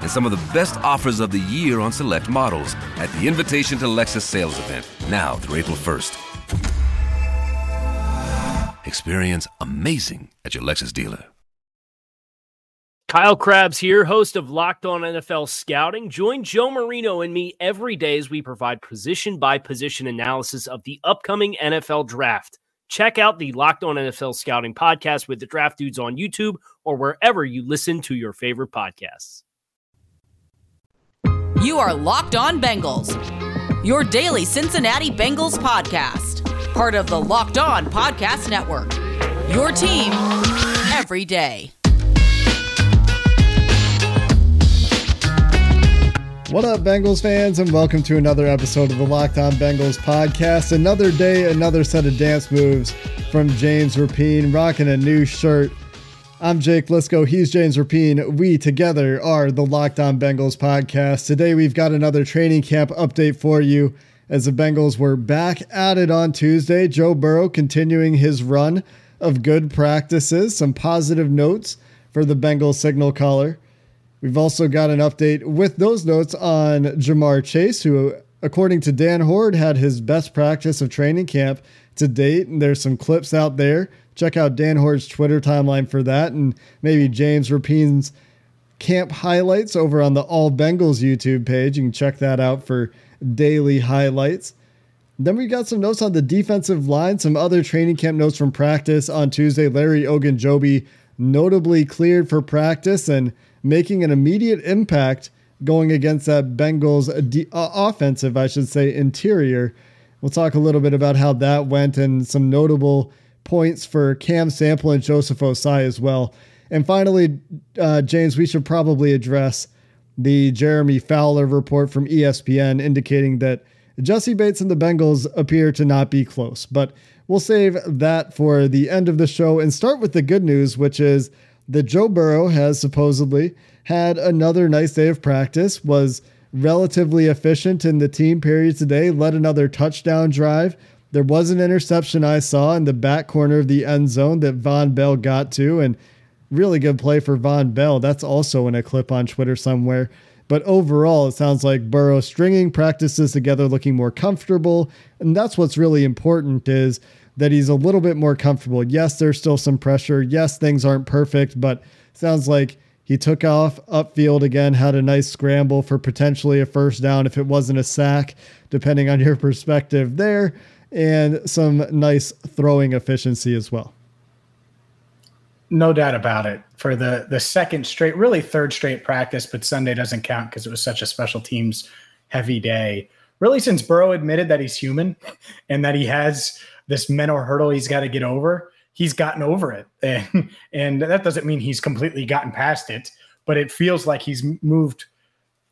and some of the best offers of the year on select models at the Invitation to Lexus sales event, now through April 1st. Experience amazing at your Lexus dealer. Kyle Crabbs here, host of Locked On NFL Scouting. Join Joe Marino and me every day as we provide position by position analysis of the upcoming NFL draft. Check out the Locked On NFL Scouting podcast with the Draft Dudes on YouTube or wherever you listen to your favorite podcasts. You are Locked On Bengals, your daily Cincinnati Bengals podcast, part of the Locked On Podcast Network. Your team every day. What up, Bengals fans, and welcome to another episode of the Locked On Bengals podcast. Another day, another set of dance moves from James Rapien, rocking a new shirt. I'm Jake Liscow. He's James Rapien. We together are the Locked On Bengals podcast. Today, we've got another training camp update for you as the Bengals were back at it on Tuesday. Joe Burrow continuing his run of good practices, some positive notes for the Bengals signal caller. We've also got an update with those notes on Ja'Marr Chase, who, according to Dan Hoard, had his best practice of training camp to date. And there's some clips out there. Check out Dan Hoard's Twitter timeline for that, and maybe James Rapien's camp highlights over on the All Bengals YouTube page. You can check that out for daily highlights. Then we got some notes on the defensive line, some other training camp notes from practice on Tuesday. Larry Ogunjobi notably cleared for practice and making an immediate impact going against that Bengals de- uh, offensive, I should say, interior. We'll talk a little bit about how that went and some notable points for Cam Sample and Joseph Ossai as well. And finally, uh, James, we should probably address the Jeremy Fowler report from ESPN indicating that Jessie Bates and the Bengals appear to not be close. But we'll save that for the end of the show and start with the good news, which is that Joe Burrow has supposedly had another nice day of practice, was relatively efficient in the team period today, led another touchdown drive. There was an interception I saw in the back corner of the end zone that Vonn Bell got to, and really good play for Vonn Bell. That's also in a clip on Twitter somewhere. But overall, it sounds like Burrow stringing practices together, looking more comfortable, and that's what's really important is that he's a little bit more comfortable. Yes, there's still some pressure. Yes, things aren't perfect, but sounds like he took off upfield again, had a nice scramble for potentially a first down if it wasn't a sack, depending on your perspective there, and some nice throwing efficiency as well. No doubt about it. For the the second straight, really third straight practice, but Sunday doesn't count because it was such a special teams heavy day. Really, since Burrow admitted that he's human and that he has this mental hurdle he's got to get over, he's gotten over it. And, and that doesn't mean he's completely gotten past it, but it feels like he's moved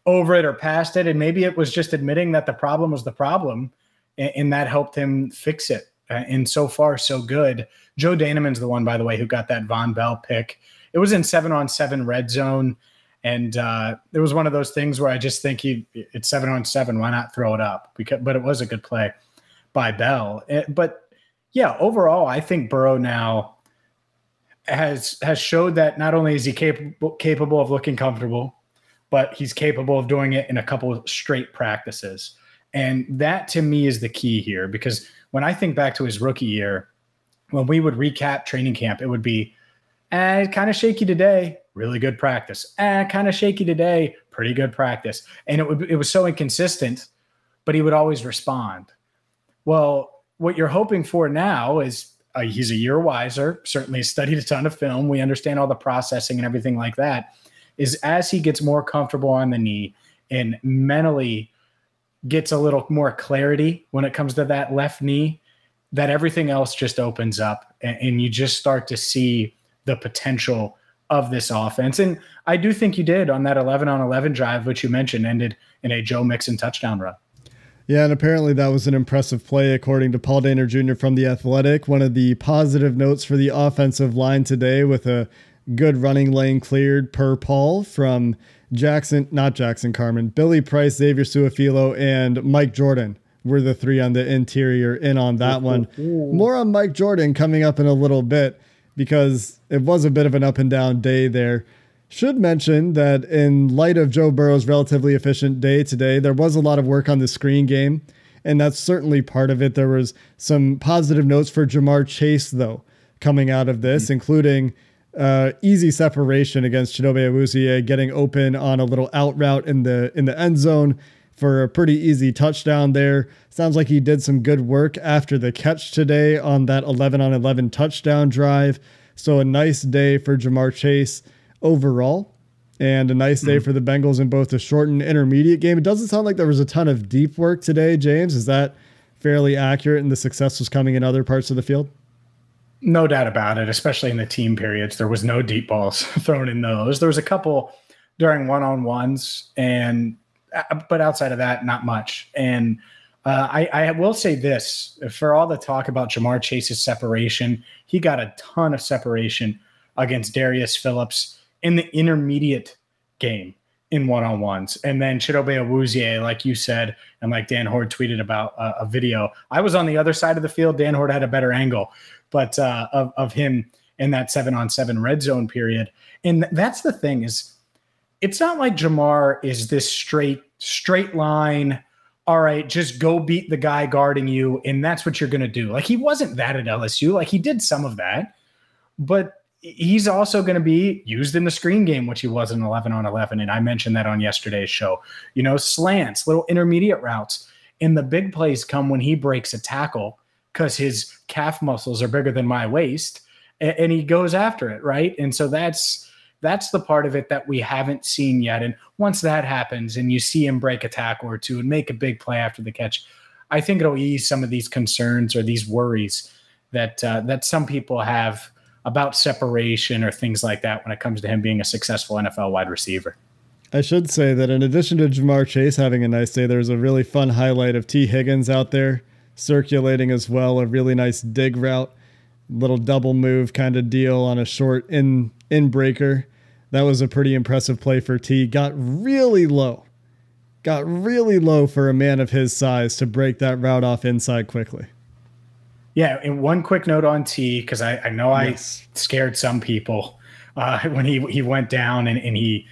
over it or past it. And maybe it was just admitting that the problem was the problem, and, and that helped him fix it. Uh, and so far, so good. Joe Daneman's the one, by the way, who got that Vonn Bell pick. It was in seven on seven red zone. And uh, it was one of those things where I just think he it's seven on seven. Why not throw it up? Because, but it was a good play by Bell. It, eh, but yeah, overall, I think Burrow now has has showed that not only is he capable capable of looking comfortable, but he's capable of doing it in a couple of straight practices. And that to me is the key here because when I think back to his rookie year, when we would recap training camp, it would be eh, kind of shaky today, really good practice. Eh, kind of shaky today, pretty good practice. And it would it was so inconsistent, but he would always respond. Well, what you're hoping for now is uh, he's a year wiser, certainly studied a ton of film. We understand all the processing and everything like that. Is as he gets more comfortable on the knee and mentally gets a little more clarity when it comes to that left knee, that everything else just opens up and, and you just start to see the potential of this offense. And I do think you did on that 11 on 11 drive, which you mentioned ended in a Joe Mixon touchdown run. Yeah, and apparently that was an impressive play, according to Paul Dehner Jr. from The Athletic. One of the positive notes for the offensive line today with a good running lane cleared per Paul from Jackson, not Jackson Carman, Billy Price, Xavier Su'a-Filo, and Mike Jordan were the three on the interior in on that one. More on Mike Jordan coming up in a little bit because it was a bit of an up and down day there. Should mention that in light of Joe Burrow's relatively efficient day today, there was a lot of work on the screen game, and that's certainly part of it. There was some positive notes for Ja'Marr Chase, though, coming out of this, mm-hmm. including uh, easy separation against Chidobe Awuzie, getting open on a little out route in the in the end zone for a pretty easy touchdown there. Sounds like he did some good work after the catch today on that 11 on 11 touchdown drive. So a nice day for Ja'Marr Chase overall and a nice day mm-hmm. for the Bengals in both the short and intermediate game. It doesn't sound like there was a ton of deep work today, James. Is that fairly accurate and the success was coming in other parts of the field? No doubt about it, especially in the team periods. There was no deep balls thrown in those. There was a couple during one-on-ones and uh, but outside of that, not much. And uh, I, I, will say this for all the talk about Ja'Marr Chase's separation, he got a ton of separation against Darius Phillips in the intermediate game in one on ones. And then Chidobe Awuzie, like you said, and like Dan Hoard tweeted about uh, a video. I was on the other side of the field. Dan Hoard had a better angle, but uh, of, of him in that seven on seven red zone period. And that's the thing is, it's not like Ja'Marr is this straight straight line. All right, just go beat the guy guarding you, and that's what you're going to do. Like he wasn't that at LSU. Like he did some of that, but he's also going to be used in the screen game, which he was in 11 on 11. And I mentioned that on yesterday's show. You know, slants, little intermediate routes. And the big plays come when he breaks a tackle because his calf muscles are bigger than my waist and, and he goes after it. Right. And so that's, that's the part of it that we haven't seen yet. And once that happens and you see him break a tackle or two and make a big play after the catch, I think it'll ease some of these concerns or these worries that uh, that some people have about separation or things like that when it comes to him being a successful NFL wide receiver. I should say that in addition to Ja'Marr Chase having a nice day, there's a really fun highlight of T. Higgins out there circulating as well. A really nice dig route, little double move kind of deal on a short in in breaker. That was a pretty impressive play for T. Got really low. Got really low for a man of his size to break that route off inside quickly. Yeah, and one quick note on T because I, I, know yes. I scared some people uh, when he he went down and, and he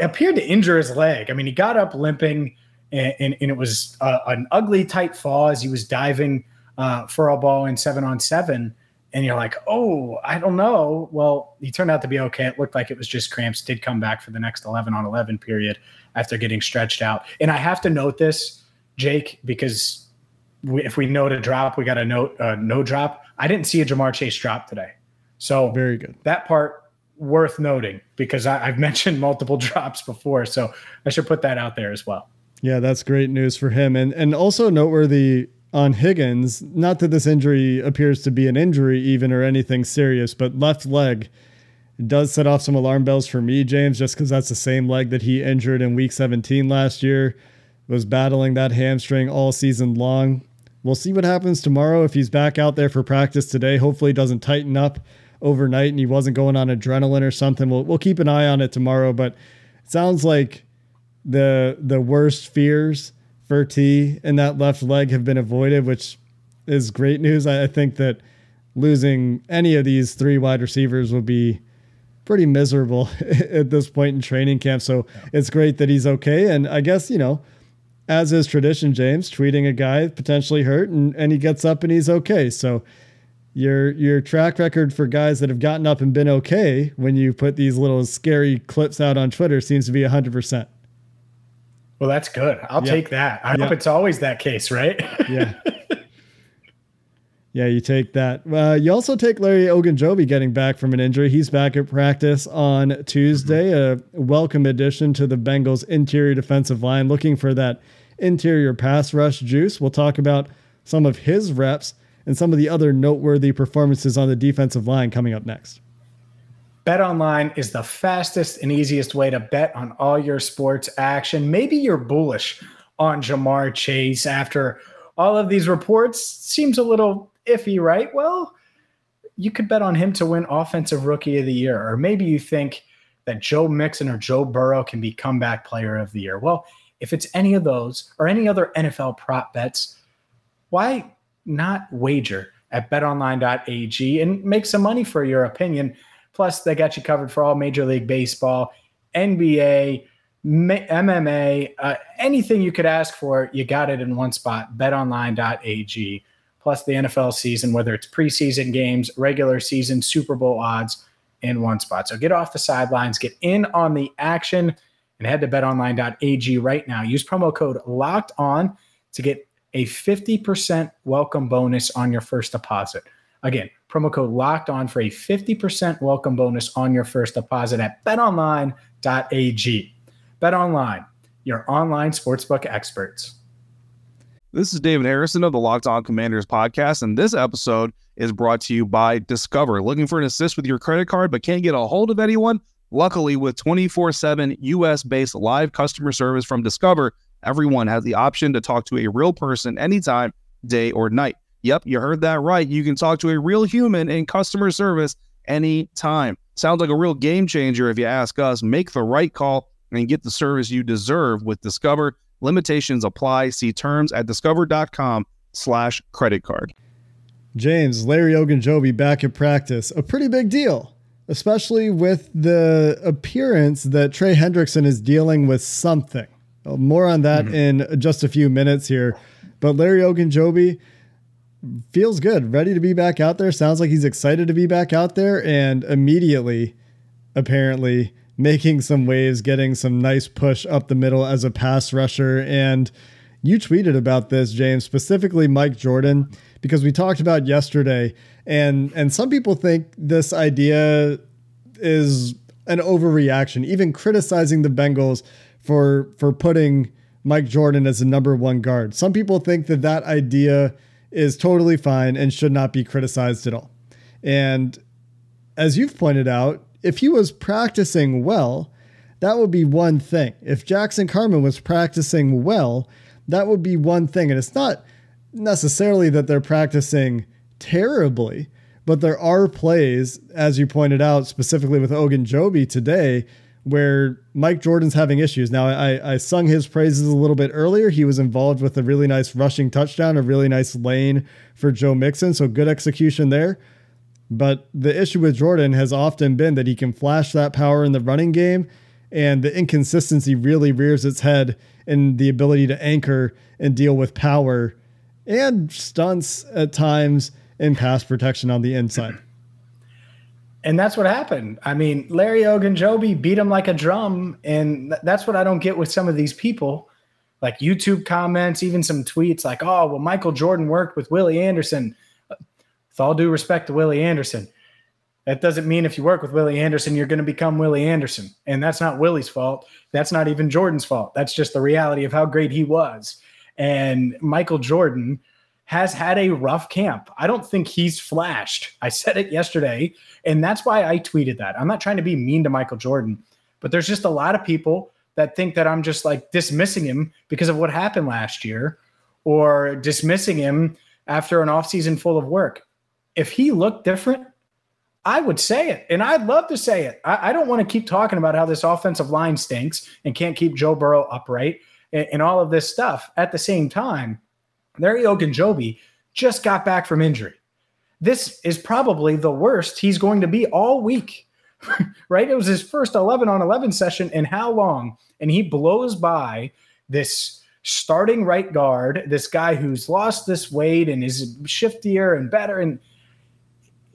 appeared to injure his leg. I mean, he got up limping, and, and, and it was uh, an ugly tight fall as he was diving uh, for a ball in seven on seven. And you're like, oh, I don't know. Well, he turned out to be okay. It looked like it was just cramps. Did come back for the next 11 on 11 period after getting stretched out. And I have to note this, Jake, because we, if we note a drop, we got a note uh, no drop. I didn't see a Ja'Marr Chase drop today, so very good. That part worth noting because I, I've mentioned multiple drops before, so I should put that out there as well. Yeah, that's great news for him, and and also noteworthy on Higgins. Not that this injury appears to be an injury even or anything serious, but left leg does set off some alarm bells for me, James, just because that's the same leg that he injured in Week 17 last year. Was battling that hamstring all season long. We'll see what happens tomorrow if he's back out there for practice today. Hopefully, doesn't tighten up overnight and he wasn't going on adrenaline or something. We'll, we'll keep an eye on it tomorrow. But it sounds like the the worst fears for T in that left leg have been avoided, which is great news. I, I think that losing any of these three wide receivers would be pretty miserable at this point in training camp. So it's great that he's okay. And I guess, you know, as is tradition, James, tweeting a guy potentially hurt and, and he gets up and he's okay. So your your track record for guys that have gotten up and been okay when you put these little scary clips out on Twitter seems to be 100%. Well, that's good. I'll take that. I hope it's always that case, right? yeah. Yeah, you take that. Uh, you also take Larry Ogunjobi getting back from an injury. He's back at practice on Tuesday. A welcome addition to the Bengals' interior defensive line, looking for that interior pass rush juice. We'll talk about some of his reps and some of the other noteworthy performances on the defensive line coming up next. Bet online is the fastest and easiest way to bet on all your sports action. Maybe you're bullish on Ja'Marr Chase after all of these reports. Seems a little iffy, right? Well, you could bet on him to win Offensive Rookie of the Year, or maybe you think that Joe Mixon or Joe Burrow can be Comeback Player of the Year. Well, if it's any of those or any other NFL prop bets, why not wager at betonline.ag and make some money for your opinion? Plus, they got you covered for all Major League Baseball, NBA, MMA, uh, anything you could ask for, you got it in one spot. BetOnline.ag. Plus the NFL season, whether it's preseason games, regular season, Super Bowl odds, in one spot. So get off the sidelines, get in on the action, and head to BetOnline.ag right now. Use promo code Locked On to get a 50% welcome bonus on your first deposit. Again, promo code Locked On for a 50% welcome bonus on your first deposit at BetOnline.ag. Bet online, your online sportsbook experts. This is David Harrison of the Locked On Commanders podcast, and this episode is brought to you by Discover. Looking for an assist with your credit card but can't get a hold of anyone? Luckily, with 24 7 US based live customer service from Discover, everyone has the option to talk to a real person anytime, day or night. Yep, you heard that right. You can talk to a real human in customer service anytime. Sounds like a real game changer if you ask us. Make the right call and get the service you deserve with Discover. Limitations apply. See terms at discover.com slash credit card. James, Larry Ogunjobi back at practice. A pretty big deal, especially with the appearance that Trey Hendrickson is dealing with something. More on that mm-hmm. in just a few minutes here. But Larry Ogunjobi feels good, ready to be back out there. Sounds like he's excited to be back out there. And immediately, apparently, making some waves, getting some nice push up the middle as a pass rusher. And you tweeted about this, James, specifically Mike Jordan, because we talked about yesterday, and and some people think this idea is an overreaction, even criticizing the Bengals for for putting Mike Jordan as the number one guard. Some people think that that idea is totally fine and should not be criticized at all. And as you've pointed out, if he was practicing well, that would be one thing. If Jackson Carman was practicing well, that would be one thing. And it's not necessarily that they're practicing terribly, but there are plays, as you pointed out, specifically with Ogunjobi today, where Mike Jordan's having issues. Now, I, I sung his praises a little bit earlier. He was involved with a really nice rushing touchdown, a really nice lane for Joe Mixon. So good execution there. But the issue with Jordan has often been that he can flash that power in the running game, and the inconsistency really rears its head in the ability to anchor and deal with power and stunts at times in pass protection on the inside. And that's what happened. I mean, Larry Ogunjobi beat him like a drum, and that's what I don't get with some of these people, like YouTube comments, even some tweets like, "Oh, well, Michael Jordan worked with Willie Anderson." With all due respect to Willie Anderson, that doesn't mean if you work with Willie Anderson, you're going to become Willie Anderson. And that's not Willie's fault. That's not even Jordan's fault. That's just the reality of how great he was. And Michael Jordan has had a rough camp. I don't think he's flashed. I said it yesterday. And that's why I tweeted that. I'm not trying to be mean to Michael Jordan, but there's just a lot of people that think that I'm just like dismissing him because of what happened last year or dismissing him after an offseason full of work if he looked different, I would say it. And I'd love to say it. I, I don't want to keep talking about how this offensive line stinks and can't keep Joe Burrow upright and, and all of this stuff. At the same time, Larry Ogunjobi just got back from injury. This is probably the worst he's going to be all week. right? It was his first 11 on 11 session in how long? And he blows by this starting right guard, this guy who's lost this weight and is shiftier and better. And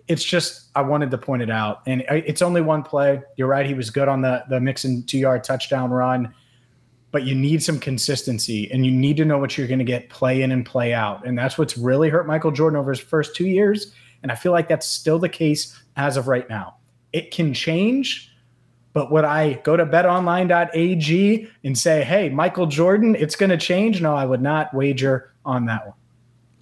it's just I wanted to point it out, and it's only one play. You're right; he was good on the the Mixon two yard touchdown run, but you need some consistency, and you need to know what you're going to get play in and play out, and that's what's really hurt Michael Jordan over his first two years, and I feel like that's still the case as of right now. It can change, but would I go to BetOnline.ag and say, "Hey, Michael Jordan, it's going to change"? No, I would not wager on that one.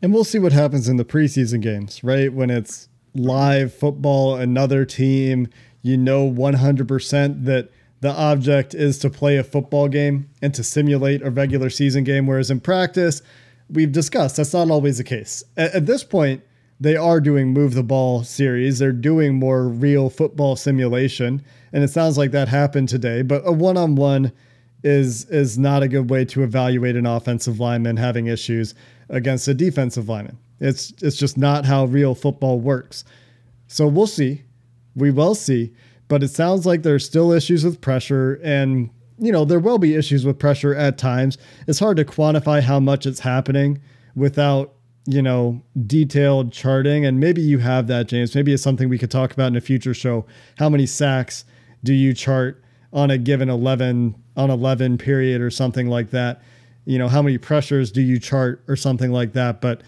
And we'll see what happens in the preseason games, right? When it's live football, another team, you know 100% that the object is to play a football game and to simulate a regular season game. Whereas in practice, we've discussed that's not always the case. At, at this point, they are doing move the ball series. They're doing more real football simulation, and it sounds like that happened today. But a one on one is is not a good way to evaluate an offensive lineman having issues against a defensive lineman. It's it's just not how real football works. So we'll see. We will see. But it sounds like there's still issues with pressure and you know, there will be issues with pressure at times. It's hard to quantify how much it's happening without, you know, detailed charting. And maybe you have that, James. Maybe it's something we could talk about in a future show. How many sacks do you chart on a given 11 on 11 period or something like that? You know, how many pressures do you chart or something like that? But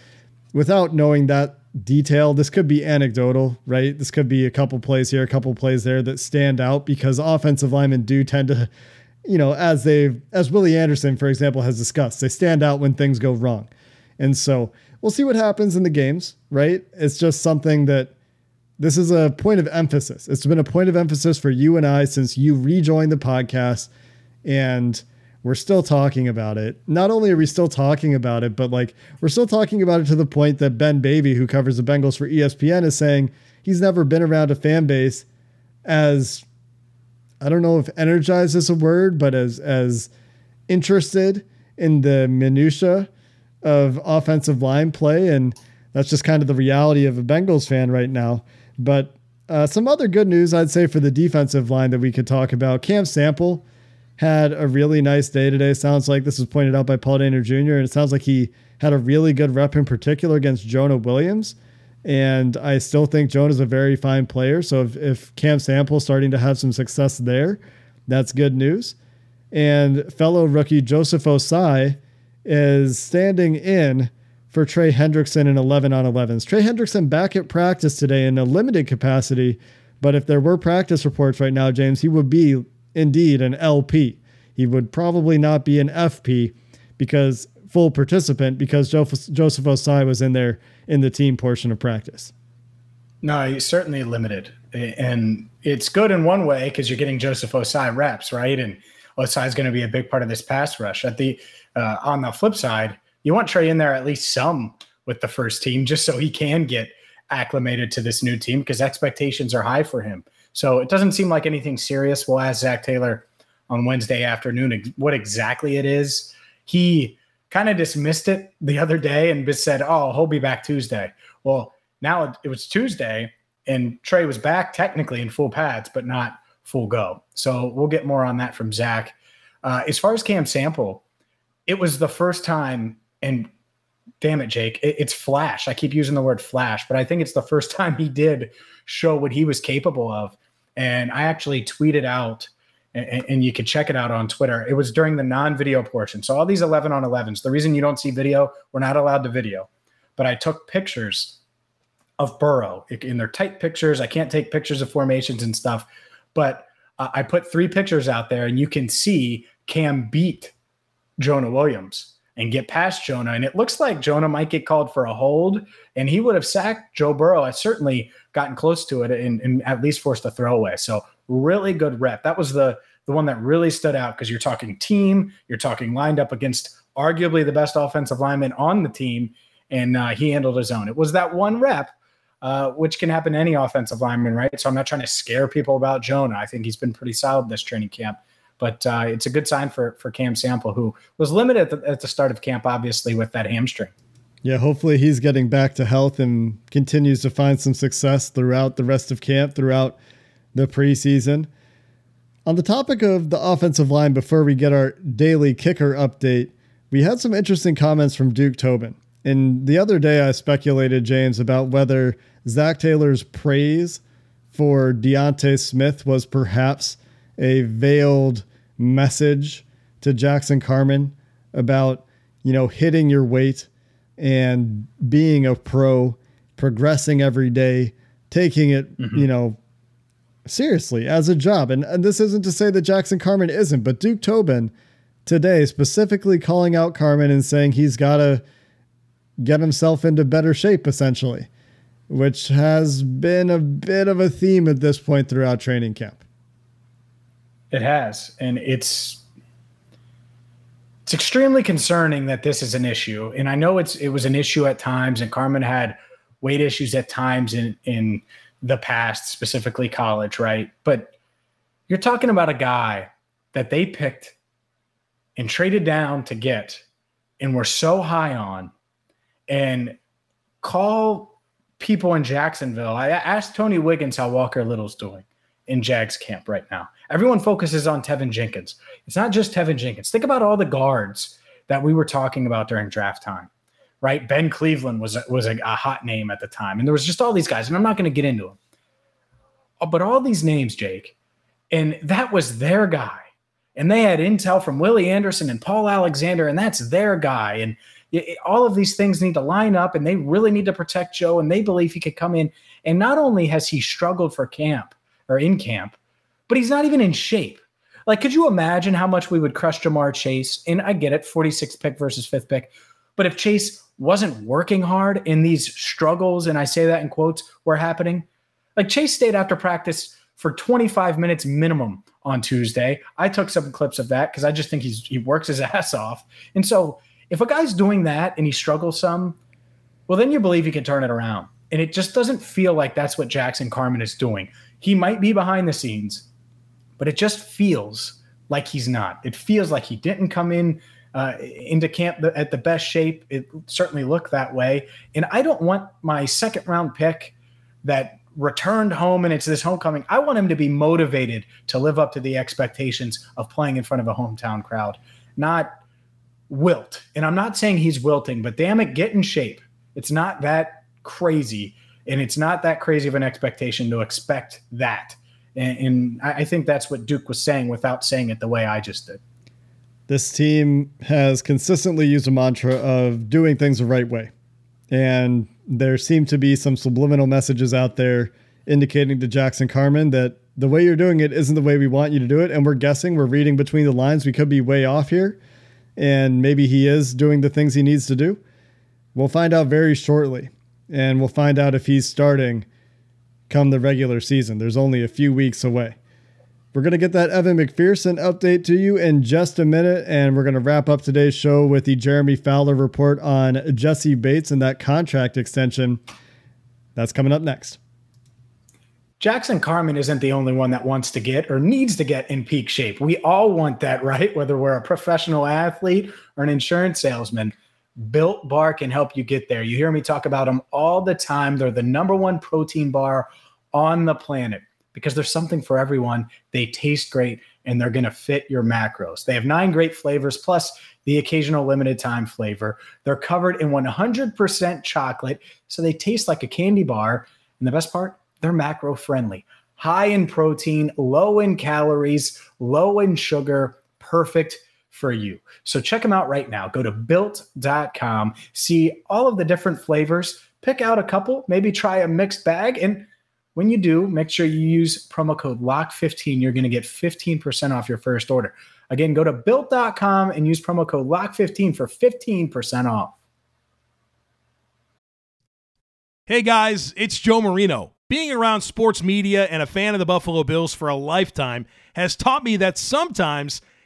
without knowing that detail, this could be anecdotal, right? This could be a couple plays here, a couple plays there that stand out because offensive linemen do tend to you know, as they as Willie Anderson, for example, has discussed, they stand out when things go wrong. And so we'll see what happens in the games, right? It's just something that this is a point of emphasis. It's been a point of emphasis for you and I since you rejoined the podcast and we're still talking about it. Not only are we still talking about it, but like we're still talking about it to the point that Ben Baby, who covers the Bengals for ESPN, is saying he's never been around a fan base as I don't know if energized is a word, but as as interested in the minutia of offensive line play, and that's just kind of the reality of a Bengals fan right now. But uh, some other good news, I'd say, for the defensive line that we could talk about. Cam Sample had a really nice day today. Sounds like this was pointed out by Paul Dehner Jr., and it sounds like he had a really good rep in particular against Jonah Williams. And I still think Jonah's a very fine player. So if, if Cam Sample's starting to have some success there, that's good news. And fellow rookie Joseph Ossai is standing in for Trey Hendrickson in 11 on 11s. Trey Hendrickson back at practice today in a limited capacity, but if there were practice reports right now, James, he would be indeed an LP. He would probably not be an FP because full participant because Joseph Ossai was in there in the team portion of practice. No, he's certainly limited. And it's good in one way because you're getting Joseph Ossai reps, right? And Ossai is going to be a big part of this pass rush. At the uh, on the flip side, you want Trey in there at least some with the first team just so he can get acclimated to this new team because expectations are high for him. So it doesn't seem like anything serious. We'll ask Zac Taylor on Wednesday afternoon what exactly it is. He kind of dismissed it the other day and just said, "Oh, he'll be back Tuesday." Well, now it, was Tuesday, and Trey was back technically in full pads, but not full go. So we'll get more on that from Zac. Uh, as far as Cam Sample, it was the first time, and damn it, Jake, it, it's flash. I keep using the word flash, but I think it's the first time he did show what he was capable of. And I actually tweeted out and, and, you could check it out on Twitter. It was during the non-video portion. So all these 11 on 11s. The reason you don't see video, we're not allowed to video, but I took pictures of Burrow in their tight pictures. I can't take pictures of formations and stuff, but I put three pictures out there, and you can see Cam beat Jonah Williams and get past Jonah. And it looks like Jonah might get called for a hold, and he would have sacked Joe Burrow. I certainly gotten close to it and, and at least forced a throwaway. So really good rep. That was the the one that really stood out because you're talking team, you're talking lined up against arguably the best offensive lineman on the team, and uh, he handled his own. It was that one rep, uh, which can happen to any offensive lineman, right? So I'm not trying to scare people about Jonah. I think he's been pretty solid this training camp. But uh, it's a good sign for for Cam Sample, who was limited at the, at the start of camp, obviously with that hamstring. Yeah, hopefully he's getting back to health and continues to find some success throughout the rest of camp, throughout the preseason. On the topic of the offensive line, before we get our daily kicker update, we had some interesting comments from Duke Tobin. And the other day, I speculated, James, about whether Zac Taylor's praise for D'Ante Smith was perhaps a veiled message to Jackson Carman about, you know, hitting your weight and being a pro, progressing every day, taking it, mm-hmm. you know, seriously as a job. And, and this isn't to say that Jackson Carman isn't, but Duke Tobin today specifically calling out Carman and saying he's got to get himself into better shape, essentially, which has been a bit of a theme at this point throughout training camp. It has, and it's it's extremely concerning that this is an issue. And I know it's it was an issue at times, and Carman had weight issues at times in in the past, specifically college, right? But you're talking about a guy that they picked and traded down to get and were so high on and call people in Jacksonville. I asked Tony Wiggins how Walker Little's doing in Jags camp right now. Everyone focuses on Teven Jenkins. It's not just Teven Jenkins. Think about all the guards that we were talking about during draft time, right? Ben Cleveland was was a, a hot name at the time, and there was just all these guys, and I'm not going to get into them, uh, but all these names, Jake, and that was their guy, and they had intel from Willie Anderson and Paul Alexander, and that's their guy, and it, all of these things need to line up, and they really need to protect Joe, and they believe he could come in, and not only has he struggled for camp or in camp, but he's not even in shape. Like, could you imagine how much we would crush Ja'Marr Chase? And I get it, 46th pick versus fifth pick. But if Chase wasn't working hard in these struggles, and I say that in quotes, were happening, like Chase stayed after practice for 25 minutes minimum on Tuesday. I took some clips of that because I just think he's he works his ass off. And so if a guy's doing that and he struggles some, well, then you believe he can turn it around. And it just doesn't feel like that's what Jackson Carman is doing. He might be behind the scenes, but it just feels like he's not. It feels like he didn't come in uh, into camp at the best shape. It certainly looked that way. And I don't want my second round pick that returned home and it's this homecoming. I want him to be motivated to live up to the expectations of playing in front of a hometown crowd, not wilt. And I'm not saying he's wilting, but damn it, get in shape. It's not that crazy and it's not that crazy of an expectation to expect that. And, and I think that's what Duke was saying without saying it the way I just did. This team has consistently used a mantra of doing things the right way. And there seem to be some subliminal messages out there indicating to Jackson Carman that the way you're doing it isn't the way we want you to do it. And we're guessing, we're reading between the lines. We could be way off here. And maybe he is doing the things he needs to do. We'll find out very shortly and we'll find out if he's starting come the regular season. There's only a few weeks away. We're going to get that Evan McPherson update to you in just a minute, and we're going to wrap up today's show with the Jeremy Fowler report on Jessie Bates and that contract extension. That's coming up next. Jackson Carman isn't the only one that wants to get or needs to get in peak shape. We all want that, right? Whether we're a professional athlete or an insurance salesman. Built Bar can help you get there. You hear me talk about them all the time. They're the number one protein bar on the planet because there's something for everyone. They taste great and they're going to fit your macros. They have nine great flavors plus the occasional limited time flavor. They're covered in 100% chocolate, so they taste like a candy bar. And the best part, they're macro friendly. High in protein, low in calories, low in sugar, perfect for you. So check them out right now. Go to built.com, see all of the different flavors, pick out a couple, maybe try a mixed bag. And when you do, make sure you use promo code LOCK15. You're going to get 15% off your first order. Again, go to built.com and use promo code LOCK15 for 15% off. Hey guys, it's Joe Marino. Being around sports media and a fan of the Buffalo Bills for a lifetime has taught me that sometimes –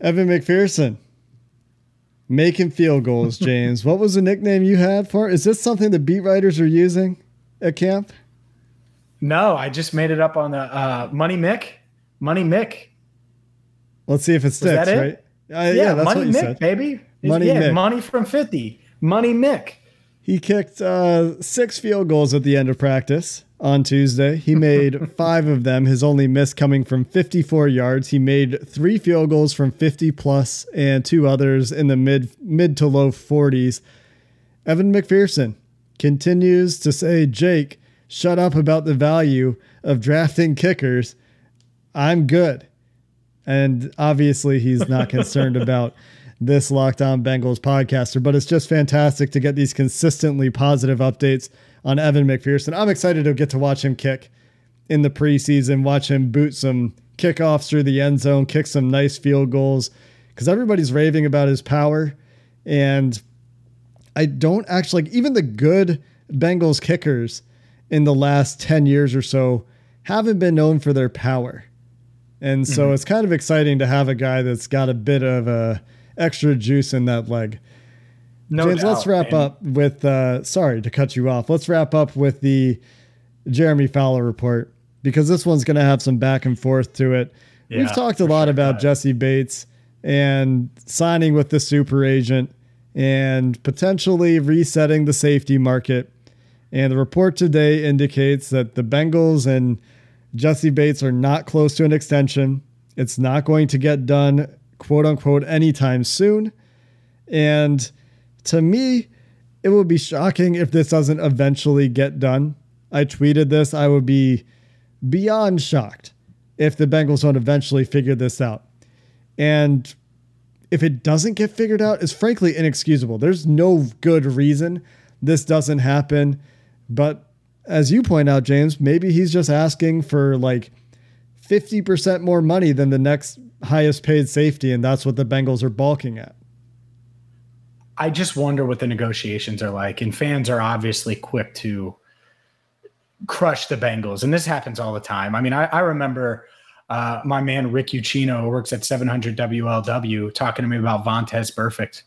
Evan McPherson. Making field goals, James. what was the nickname you had for? Is this something the beat writers are using at camp? No, I just made it up on the uh, Money Mick. Money Mick. Let's see if it sticks, that it? right? Uh, Yeah, yeah, that's Money Mick, said. baby. Money yeah, Mick. money from 50. Money Mick. He kicked uh, six field goals at the end of practice on Tuesday. He made five of them. His only miss coming from 54 yards. He made three field goals from 50 plus and two others in the mid mid to low 40s. Evan McPherson continues to say, "Jake, shut up about the value of drafting kickers. I'm good." And obviously, he's not concerned about this Locked On Bengals podcaster, but it's just fantastic to get these consistently positive updates on Evan McPherson. I'm excited to get to watch him kick in the preseason, watch him boot some kickoffs through the end zone, kick some nice field goals, because everybody's raving about his power. And I don't actually, like, even the good Bengals kickers in the last 10 years or so haven't been known for their power. And so it's kind of exciting to have a guy that's got a bit of uh, extra juice in that leg. No James, let's wrap up with. Uh, sorry to cut you off. Let's wrap up with the Jeremy Fowler report because this one's going to have some back and forth to it. We've talked a lot sure. about. Jessie Bates and signing with the super agent and potentially resetting the safety market. And the report today indicates that the Bengals and Jessie Bates are not close to an extension. It's not going to get done, quote unquote, anytime soon. And to me, it would be shocking if this doesn't eventually get done. I tweeted this. I would be beyond shocked if the Bengals don't eventually figure this out. And if it doesn't get figured out, it's frankly inexcusable. There's no good reason this doesn't happen. But as you point out, James, maybe he's just asking for like 50% more money than the next highest paid safety, and that's what the Bengals are balking at. I just wonder what the negotiations are like. And fans are obviously quick to crush the Bengals. And this happens all the time. I mean, I, I remember uh, my man Rick Uccino, works at 700 WLW, talking to me about Vontaze Burfict.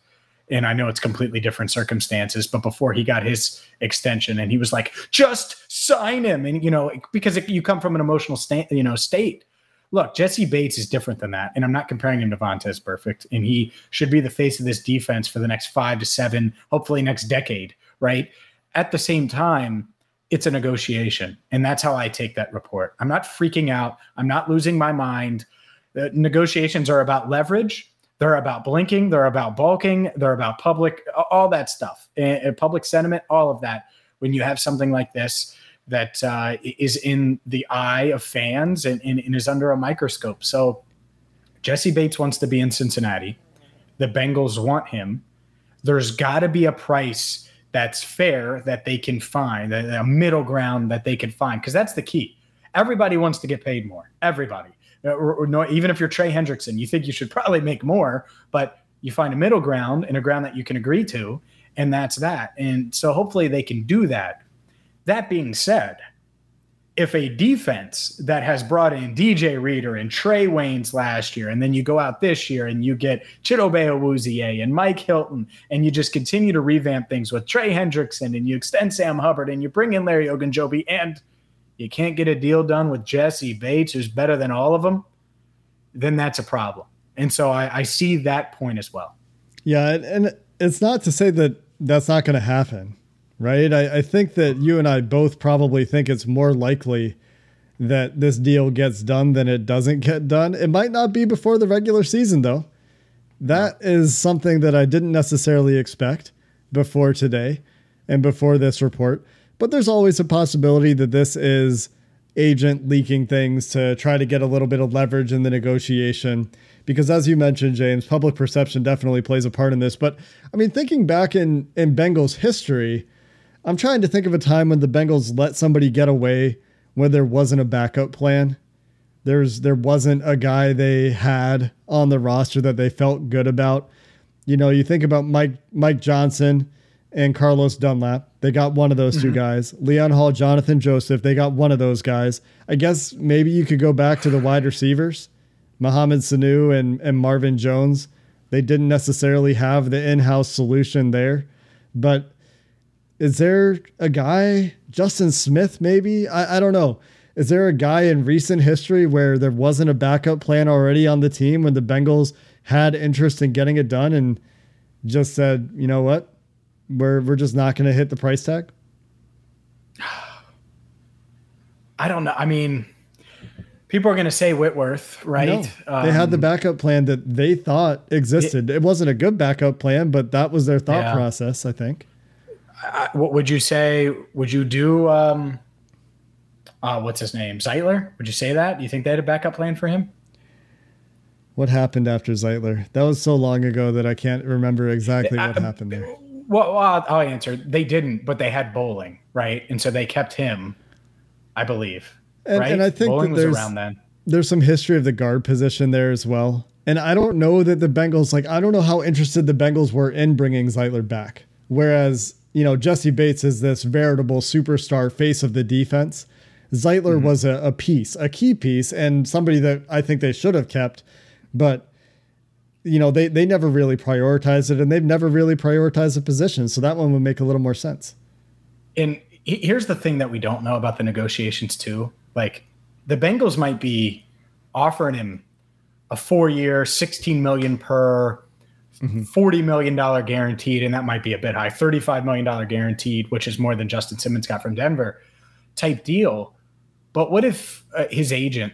And I know it's completely different circumstances, but before he got his extension, and he was like, "Just sign him," and you know, because you come from an emotional state, you know, state. Look, Jessie Bates is different than that, and I'm not comparing him to Vontaze Burfict, and he should be the face of this defense for the next five to seven, hopefully next decade, right? At the same time, it's a negotiation, and that's how I take that report. I'm not freaking out. I'm not losing my mind. Negotiations are about leverage. They're about blinking. They're about bulking. They're about public, all that stuff, and public sentiment, all of that. When you have something like this that uh, is in the eye of fans and, and, and is under a microscope. So Jessie Bates wants to be in Cincinnati. The Bengals want him. There's got to be a price that's fair that they can find, a middle ground that they can find, because that's the key. Everybody wants to get paid more. Everybody. Uh, or- or no, even if you're Trey Hendrickson, you think you should probably make more, but you find a middle ground and a ground that you can agree to, and that's that. And so hopefully they can do that. That being said, if a defense that has brought in DJ Reader and Trae Waynes last year, and then you go out this year and you get Chidobe Awuzie and Mike Hilton, and you just continue to revamp things with Trey Hendrickson, and you extend Sam Hubbard, and you bring in Larry Ogunjobi, and you can't get a deal done with Jessie Bates, who's better than all of them, then that's a problem. And so I, I see that point as well. Yeah, and, and it's not to say that that's not going to happen, right? I, I think that you and I both probably think it's more likely that this deal gets done than it doesn't get done. It might not be before the regular season, though. That is something that I didn't necessarily expect before today and before this report. But there's always a possibility that this is agent leaking things to try to get a little bit of leverage in the negotiation. Because as you mentioned, James, public perception definitely plays a part in this. But I mean, thinking back in, in Bengals history, I'm trying to think of a time when the Bengals let somebody get away when there wasn't a backup plan. There's there wasn't a guy they had on the roster that they felt good about. You know, you think about Mike Mike Johnson and Carlos Dunlap. They got one of those two mm-hmm. guys. Leon Hall, Jonathan Joseph. They got one of those guys. I guess maybe you could go back to the wide receivers, Mohamed Sanu and and Marvin Jones. They didn't necessarily have the in-house solution there, but is there a guy, Justin Smith, maybe? I, I don't know. is there a guy in recent history where there wasn't a backup plan already on the team when the Bengals had interest in getting it done and just said, you know what, we're we're just not going to hit the price tag? I don't know. I mean, people are going to say Whitworth, right? No, they had the um, backup plan that they thought existed. It, it, wasn't a good backup plan, but that was their thought yeah. process, I think. I, what would you say? Would you do? Um, uh, what's his name? Zeitler? Would you say that? Do you think they had a backup plan for him? What happened after Zeitler? That was so long ago that I can't remember exactly what I, happened there. Well, well, I'll answer. They didn't, but they had Boling, right? And so they kept him, I believe. And, right? and I think Boling that there's, around then. There's some history of the guard position there as well. And I don't know that the Bengals, like, I don't know how interested the Bengals were in bringing Zeitler back. Whereas, you know, Jessie Bates is this veritable superstar face of the defense. Zeitler mm-hmm. was a, a piece, a key piece, and somebody that I think they should have kept. But you know, they they never really prioritized it, and they've never really prioritized the position. So that one would make a little more sense. And here's the thing that we don't know about the negotiations too. Like the Bengals might be offering him a four-year, sixteen million per, mm-hmm. forty million dollar guaranteed, and that might be a bit high. Thirty-five million dollar guaranteed, which is more than Justin Simmons got from Denver, type deal. But what if uh, his agent,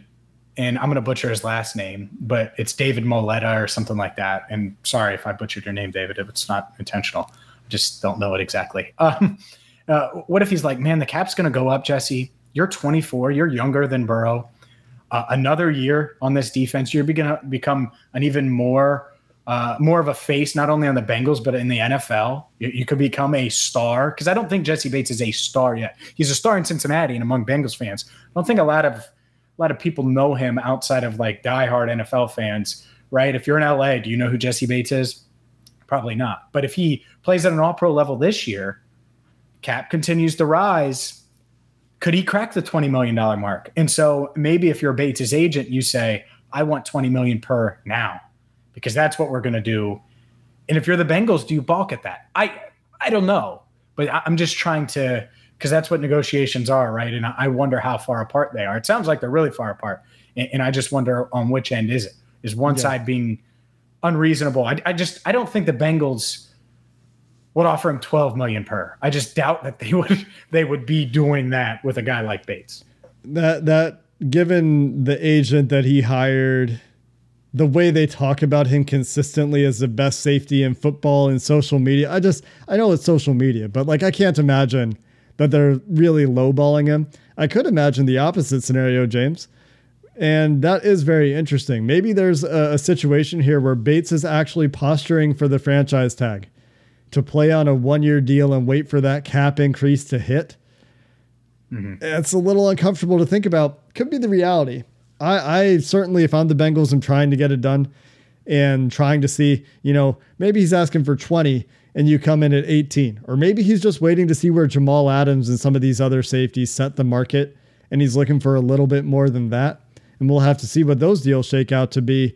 and I'm going to butcher his last name, but it's David Moleta or something like that. And sorry if I butchered your name, David, if it's not intentional. I just don't know it exactly. Um, uh, what if he's like, man, the cap's going to go up, Jessie? You're 24, you're younger than Burrow. Uh, another year on this defense, you're going to become an even more uh, more of a face, not only on the Bengals, but in the NFL. You, you could become a star because I don't think Jessie Bates is a star yet. He's a star in Cincinnati and among Bengals fans. I don't think a lot of a lot of people know him outside of like diehard NFL fans, right? If you're in LA, do you know who Jessie Bates is? Probably not. But if he plays at an All Pro level this year, cap continues to rise. Could he crack the $20 million mark? And so maybe if you're Bates' agent, you say, I want 20 million per now because that's what we're going to do. And if you're the Bengals, do you balk at that? I I don't know, but I'm just trying to because that's what negotiations are, right? And I wonder how far apart they are. It sounds like they're really far apart, and, and I just wonder on which end is it? Is one yeah. side being unreasonable? I, I just I don't think the Bengals would offer him 12 million per. I just doubt that they would they would be doing that with a guy like Bates. That that given the agent that he hired the way they talk about him consistently as the best safety in football and social media. I just I know it's social media, but like I can't imagine that they're really lowballing him. I could imagine the opposite scenario, James. And that is very interesting. Maybe there's a, a situation here where Bates is actually posturing for the franchise tag to play on a one year deal and wait for that cap increase to hit. Mm-hmm. It's a little uncomfortable to think about. Could be the reality. I, I certainly, if I'm the Bengals, I'm trying to get it done and trying to see, you know, maybe he's asking for 20 and you come in at 18. Or maybe he's just waiting to see where Jamal Adams and some of these other safeties set the market and he's looking for a little bit more than that. And we'll have to see what those deals shake out to be.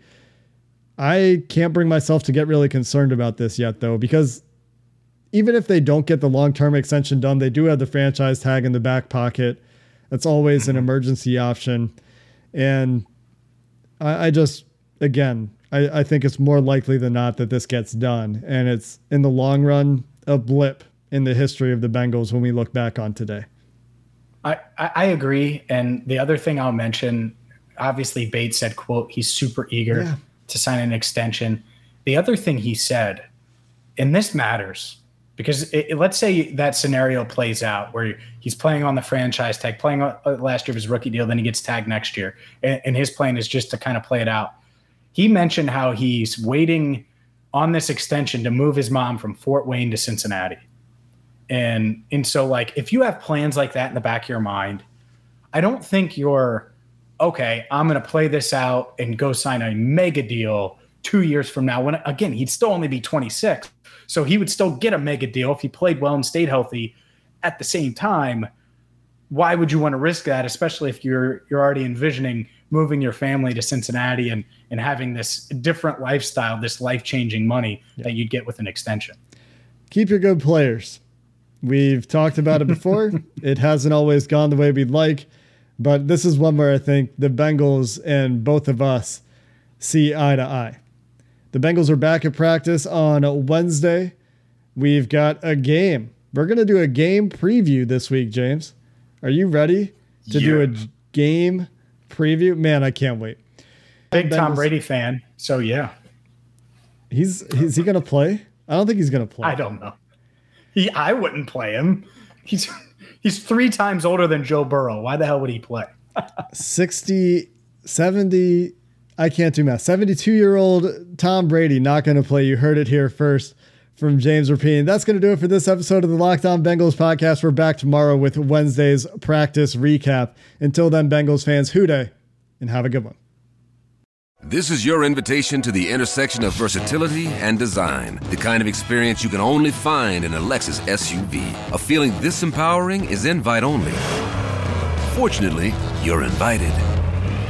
I can't bring myself to get really concerned about this yet, though, because even if they don't get the long term extension done, they do have the franchise tag in the back pocket. That's always an mm-hmm. emergency option. And I, I just, again, I, I think it's more likely than not that this gets done. And it's in the long run a blip in the history of the Bengals when we look back on today. I, I agree. And the other thing I'll mention, obviously Bates said, quote, he's super eager yeah. to sign an extension. The other thing he said, and this matters, because it, let's say that scenario plays out where he's playing on the franchise tag, playing uh, uh, last year of his rookie deal, then he gets tagged next year, and, and his plan is just to kind of play it out. He mentioned how he's waiting on this extension to move his mom from Fort Wayne to Cincinnati. And and so like if you have plans like that in the back of your mind, I don't think you're okay, I'm going to play this out and go sign a mega deal 2 years from now when again, he'd still only be 26 so he would still get a mega deal if he played well and stayed healthy. At the same time, why would you want to risk that, especially if you're you're already envisioning moving your family to Cincinnati and and having this different lifestyle, this life changing money yeah. that you'd get with an extension? Keep your good players. We've talked about it before. it hasn't always gone the way we'd like. but this is one where I think the Bengals and both of us see eye to eye. The Bengals are back at practice on Wednesday. We've got a game. We're going to do a game preview this week, James. Are you ready to do a game preview? Man, I can't wait. Big Tom Brady fan. So yeah, He's is he going to play? I don't think he's going to play. I don't know. He, I wouldn't play him. He's he's three times older than Joe Burrow. Why the hell would he play? 60, 70, I can't do math. 72 year old Tom Brady not going to play. You heard it here first from James Rapien. That's going to do it for this episode of the Locked On Bengals podcast. We're back tomorrow with Wednesday's practice recap. Until then, Bengals fans, who dey and have a good one. This is your invitation to the intersection of versatility and design. The kind of experience you can only find in a Lexus SUV. A feeling this empowering is invite only. Fortunately, you're invited.